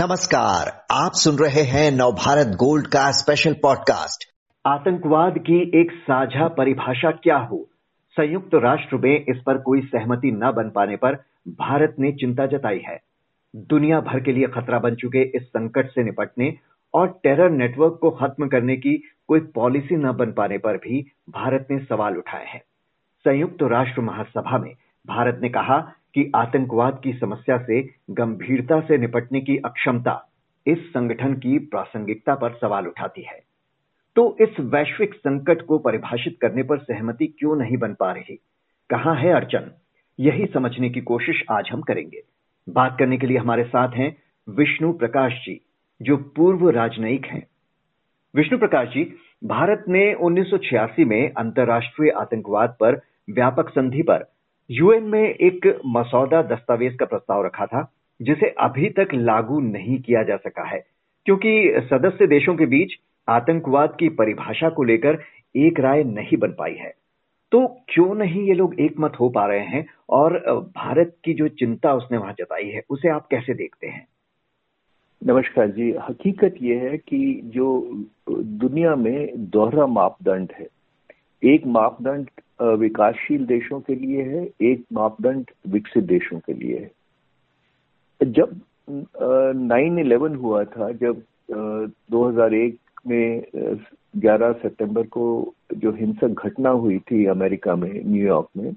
नमस्कार, आप सुन रहे हैं नवभारत गोल्ड का स्पेशल पॉडकास्ट आतंकवाद की एक साझा परिभाषा क्या हो? संयुक्त राष्ट्र में इस पर कोई सहमति न बन पाने पर भारत ने चिंता जताई है। दुनिया भर के लिए खतरा बन चुके इस संकट से निपटने और टेरर नेटवर्क को खत्म करने की कोई पॉलिसी न बन पाने पर भी भारत ने सवाल उठाए हैं। संयुक्त राष्ट्र महासभा में भारत ने कहा कि आतंकवाद की समस्या से गंभीरता से निपटने की अक्षमता इस संगठन की प्रासंगिकता पर सवाल उठाती है। तो इस वैश्विक संकट को परिभाषित करने पर सहमति क्यों नहीं बन पा रही? कहाँ है अड़चन? यही समझने की कोशिश आज हम करेंगे। बात करने के लिए हमारे साथ हैं विष्णु प्रकाश जी, जो पूर्व राजनयिक हैं। विष्णु प्रकाश जी, भारत ने 1986 में अंतर्राष्ट्रीय आतंकवाद पर व्यापक संधि पर यूएन में एक मसौदा दस्तावेज़ का प्रस्ताव रखा था, जिसे अभी तक लागू नहीं किया जा सका है, क्योंकि सदस्य देशों के बीच आतंकवाद की परिभाषा को लेकर एक राय नहीं बन पाई है। तो क्यों नहीं ये लोग एक मत हो पा रहे हैं और भारत की जो चिंता उसने वहाँ जताई है, उसे आप कैसे देखते हैं? नमस्कार जी। हकीकत यह है कि जो दुनिया में दोहरा मापदंड है, एक मापदंड विकासशील देशों के लिए है एक मापदंड विकसित देशों के लिए है। जब नाइन इलेवन हुआ था जब uh, 2001 में 11 सितंबर को जो हिंसक घटना हुई थी अमेरिका में न्यूयॉर्क में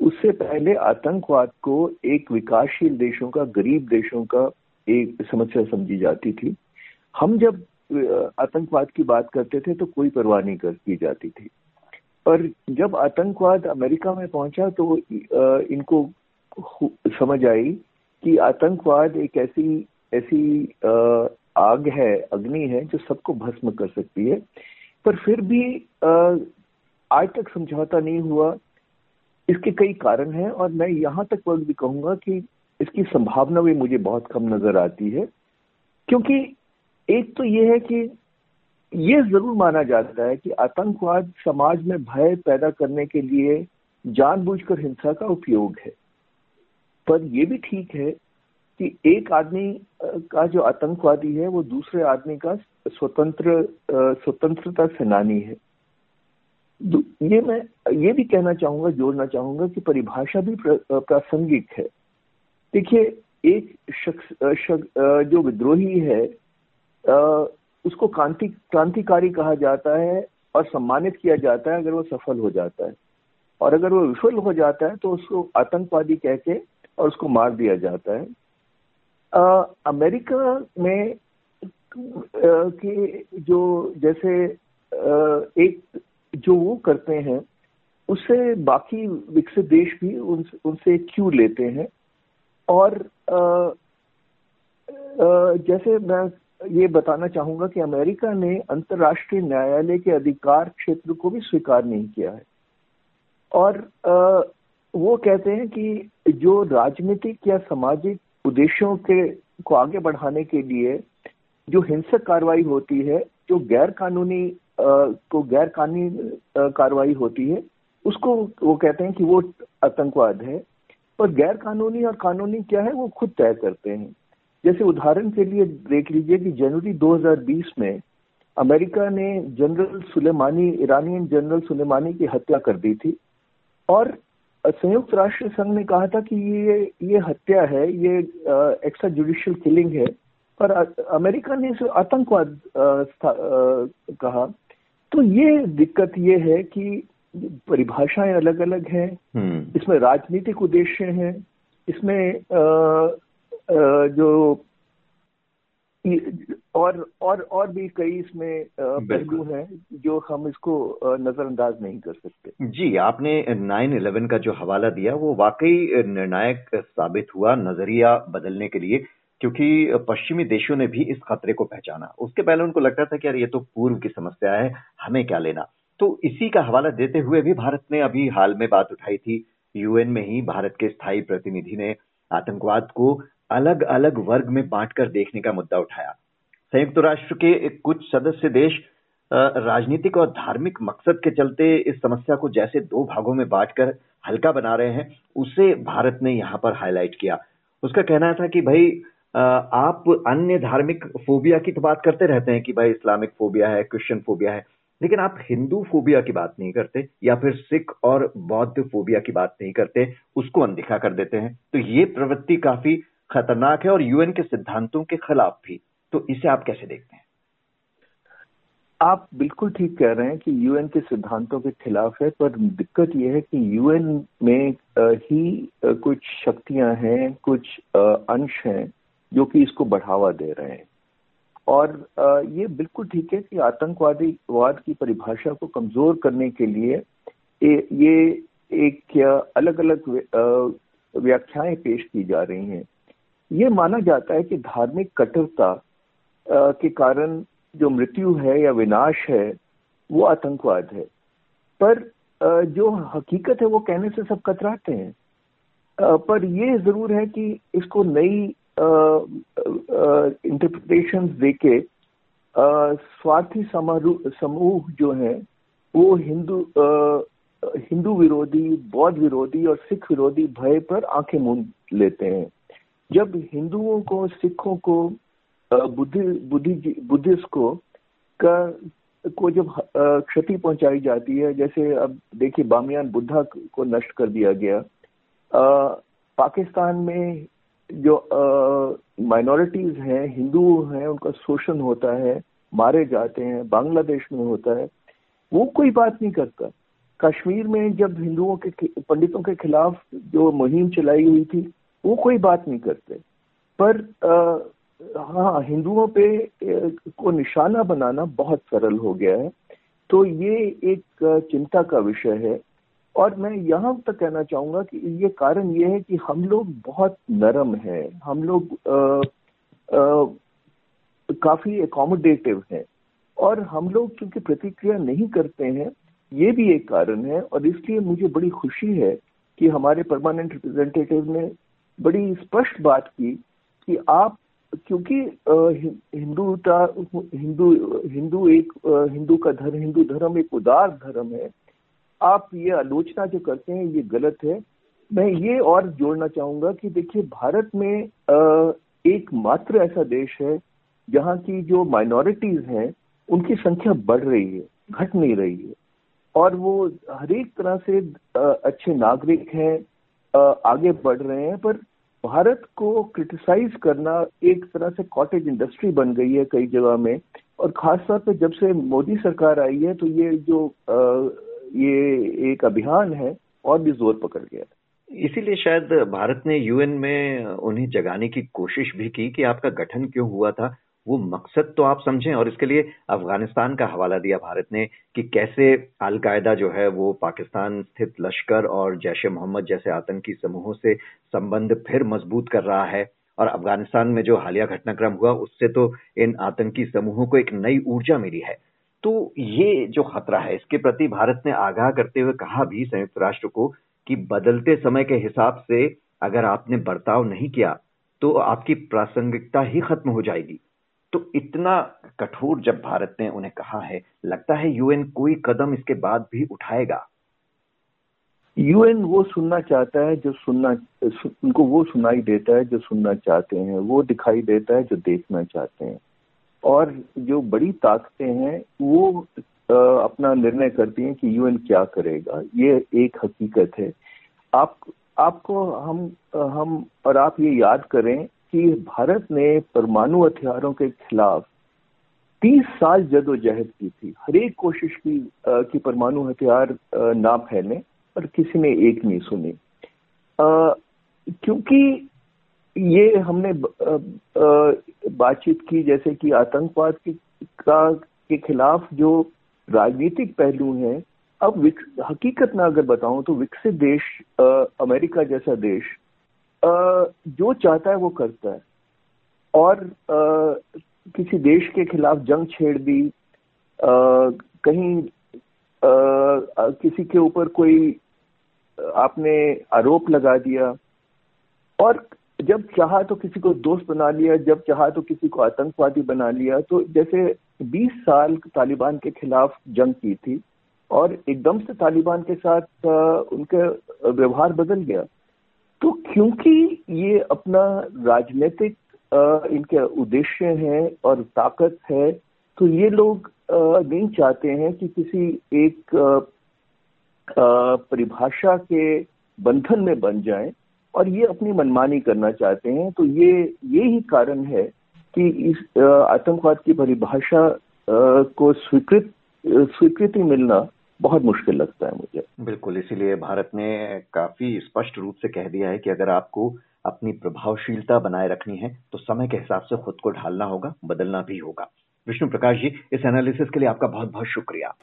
उससे पहले आतंकवाद को एक विकासशील देशों का गरीब देशों का एक समस्या समझी जाती थी। हम जब आतंकवाद की बात करते थे तो कोई परवाह नहीं कर की जाती थी। और जब आतंकवाद अमेरिका में पहुँचा तो इनको समझ आई कि आतंकवाद एक ऐसी ऐसी आग है, अग्नि है, जो सबको भस्म कर सकती है। पर फिर भी आज तक समझौता नहीं हुआ। इसके कई कारण हैं और मैं यहाँ तक वर्ग भी कहूँगा कि इसकी संभावना भी मुझे बहुत कम नज़र आती है। क्योंकि एक तो ये है कि ये ज़रूर माना जाता है कि आतंकवाद समाज में भय पैदा करने के लिए जानबूझकर हिंसा का उपयोग है। पर यह भी ठीक है कि एक आदमी का जो आतंकवादी है वो दूसरे आदमी का स्वतंत्र स्वतंत्रता सेनानी है। ये मैं ये भी कहना चाहूँगा जोड़ना चाहूँगा कि परिभाषा भी प्रासंगिक है। देखिए एक शख्स शक, जो विद्रोही है उसको क्रांति क्रांतिकारी कहा जाता है और सम्मानित किया जाता है अगर वो सफल हो जाता है। और अगर वो विफल हो जाता है तो उसको आतंकवादी कह के और उसको मार दिया जाता है। आ, अमेरिका में के जो जैसे एक जो वो करते हैं उससे बाकी विकसित देश भी उन, उनसे क्यों लेते हैं। और जैसे मैं ये बताना चाहूँगा कि अमेरिका ने अंतर्राष्ट्रीय न्यायालय के अधिकार क्षेत्र को भी स्वीकार नहीं किया है। और वो कहते हैं कि जो राजनीतिक या सामाजिक उद्देश्यों के, को आगे बढ़ाने के लिए जो हिंसक कार्रवाई होती है, जो गैर कानूनी को गैर कानूनी कार्रवाई होती है, उसको वो कहते हैं कि वो आतंकवाद है। और गैर कानूनी और कानूनी क्या है, वो खुद तय करते हैं। जैसे उदाहरण के लिए देख लीजिए कि जनवरी 2020 में अमेरिका ने general Soleimani Iranian general Soleimani की हत्या कर दी थी। और संयुक्त राष्ट्र संघ ने कहा था कि ये ये हत्या है ये एक्स्ट्रा जुडिशियल किलिंग है। पर अमेरिका ने इसे आतंकवाद कहा। तो ये दिक्कत ये है कि परिभाषाएँ अलग अलग हैं। हम्म। इसमें राजनीतिक उद्देश्य हैं। इसमें जो और और और भी कई इसमें पहलू हैं जो हम इसको नजरअंदाज नहीं कर सकते। जी आपने 9/11 का जो हवाला दिया वो वाकई निर्णायक साबित हुआ नज़रिया बदलने के लिए क्योंकि पश्चिमी देशों ने भी इस खतरे को पहचाना। उसके पहले उनको लगता था कि यार ये तो पूर्व की समस्या है हमें क्या लेना? तो इसी का हवाला देते हुए भी भारत ने अभी हाल में बात उठाई थी। यूएन में ही भारत के स्थायी प्रतिनिधि ने आतंकवाद को अलग अलग वर्ग में बांटकर देखने का मुद्दा उठाया। संयुक्त राष्ट्र के कुछ सदस्य देश राजनीतिक और धार्मिक मकसद के चलते इस समस्या को जैसे दो भागों में बांटकर हल्का बना रहे हैं, उसे भारत ने यहाँ पर हाईलाइट किया। उसका कहना था कि भाई आप अन्य धार्मिक फोबिया की तो बात करते रहते हैं कि भाई इस्लामिक फोबिया है, क्रिश्चियन फोबिया है, लेकिन आप हिंदू फोबिया की बात नहीं करते या फिर सिख और बौद्ध फोबिया की बात नहीं करते, उसको अनदेखा कर देते हैं। तो ये प्रवृत्ति काफ़ी खतरनाक है और यूएन के सिद्धांतों के खिलाफ भी। तो इसे आप कैसे देखते हैं? आप बिल्कुल ठीक कह रहे हैं कि यूएन के सिद्धांतों के खिलाफ है, पर दिक्कत यह है कि यूएन में ही कुछ शक्तियाँ हैं, कुछ अंश हैं जो कि इसको बढ़ावा दे रहे हैं। और ये बिल्कुल ठीक है कि आतंकवादी, वाद की परिभाषा को कमज़ोर करने के लिए ये एक अलग अलग व्याख्याएँ पेश की जा रही हैं। ये माना जाता है कि धार्मिक कटुरता के कारण जो मृत्यु है या विनाश है, वो आतंकवाद है। पर जो हकीकत है वो कहने से सब कतराते हैं। पर ये ज़रूर है कि इसको नई इंटरप्रिटेशन देके स्वार्थी समूह जो है, वो हिंदू हिंदू विरोधी, बौद्ध विरोधी और सिख विरोधी भय पर आँखें मूंद लेते हैं। जब हिंदुओं को सिखों को बुद्धि बुद्धि बुद्धिस्ट को का को जब क्षति पहुंचाई जाती है जैसे अब देखिए बामियान बुद्धा को नष्ट कर दिया गया। आ, पाकिस्तान में जो माइनॉरिटीज हैं हिंदू हैं उनका शोषण होता है मारे जाते हैं बांग्लादेश में होता है वो कोई बात नहीं करता। कश्मीर में जब हिंदुओं के पंडितों के खिलाफ जो मुहिम चलाई हुई थी वो कोई बात नहीं करते। पर आ, हाँ हिंदुओं पे को निशाना बनाना बहुत सरल हो गया है। तो ये एक चिंता का विषय है। और मैं यहाँ तक कहना चाहूँगा कि ये कारण ये है कि हम लोग बहुत नरम हैं। हम लोग काफ़ी एकोमोडेटिव हैं। और हम लोग क्योंकि प्रतिक्रिया नहीं करते हैं ये भी एक कारण है। और इसलिए मुझे बड़ी खुशी है कि हमारे परमानेंट रिप्रेजेंटेटिव ने बड़ी स्पष्ट बात की कि आप, क्योंकि हिंदूता हिंदू हिंदू एक हिंदू का धर्म, हिंदू धर्म एक उदार धर्म है। आप ये आलोचना जो करते हैं, ये गलत है। मैं ये और जोड़ना चाहूँगा कि देखिए, भारत में एक मात्र ऐसा देश है, जहाँ की जो माइनॉरिटीज हैं, उनकी संख्या बढ़ रही है, घट नहीं रही है। और वो हर एक तरह से अच्छे नागरिक हैं आगे बढ़ रहे हैं पर भारत को क्रिटिसाइज करना एक तरह से कॉटेज इंडस्ट्री बन गई है कई जगह में। और खासतौर पे जब से मोदी सरकार आई है तो ये जो आ, ये एक अभियान है और भी ज़ोर पकड़ गया इसीलिए शायद भारत ने यूएन में उन्हें जगाने की कोशिश भी की कि आपका गठन क्यों हुआ था। वो मकसद तो आप समझें, और इसके लिए अफ़गानिस्तान का हवाला दिया भारत ने कि कैसे अलकायदा जो है वो पाकिस्तान स्थित लश्कर और जैश मोहम्मद जैसे आतंकी समूहों से संबंध फिर मज़बूत कर रहा है। और अफ़गानिस्तान में जो हालिया घटनाक्रम हुआ, उससे तो इन आतंकी समूहों को एक नई ऊर्जा मिली है। तो ये जो खतरा है, इसके प्रति भारत ने आगाह करते हुए कहा भी संयुक्त राष्ट्र को कि बदलते समय के हिसाब से अगर आपने बर्ताव नहीं किया तो आपकी प्रासंगिकता ही खत्म हो जाएगी। तो इतना कठोर जब भारत ने उन्हें कहा है लगता है यूएन कोई कदम इसके बाद भी उठाएगा। यूएन वो सुनना चाहता है जो सुनना सु, उनको वो सुनाई देता है जो सुनना चाहते हैं वो दिखाई देता है जो देखना चाहते हैं। और जो बड़ी ताकतें हैं वो आ, अपना निर्णय करती हैं कि यूएन क्या करेगा। ये एक हकीकत है। आप आपको हम हम और आप ये याद करें कि भारत ने परमाणु हथियारों के खिलाफ तीस साल जदोजहद की थी। हर एक कोशिश की कि परमाणु हथियार ना फैले और किसी ने एक नहीं सुनी। क्योंकि ये हमने बातचीत की, जैसे कि आतंकवाद की, का, के खिलाफ जो राजनीतिक पहलू हैं, अब हकीकत में अगर बताऊँ तो विकसित देश अमेरिका जैसा देश जो चाहता है वो करता है। और किसी देश के खिलाफ जंग छेड़ दी कहीं किसी के ऊपर कोई, आपने आरोप लगा दिया। और जब चाहा तो किसी को दोस्त बना लिया, जब चाहा तो किसी को आतंकवादी बना लिया। तो जैसे 20 साल तालिबान के खिलाफ जंग की थी और एकदम से तालिबान के साथ उनका व्यवहार बदल गया। तो क्योंकि ये अपना राजनीतिक इनके उद्देश्य है और ताकत है तो ये लोग नहीं चाहते हैं कि किसी एक परिभाषा के बंधन में बन जाएँ और ये अपनी मनमानी करना चाहते हैं। तो ये ये ही कारण है कि इस आतंकवाद की परिभाषा को स्वीकृत, स्वीकृति मिलना बहुत मुश्किल लगता है मुझे। बिल्कुल, इसीलिए भारत ने काफ़ी स्पष्ट रूप से कह दिया है कि अगर आपको अपनी प्रभावशीलता बनाए रखनी है तो समय के हिसाब से खुद को ढालना होगा, बदलना भी होगा। विष्णु प्रकाश जी, इस एनालिसिस के लिए आपका बहुत बहुत शुक्रिया।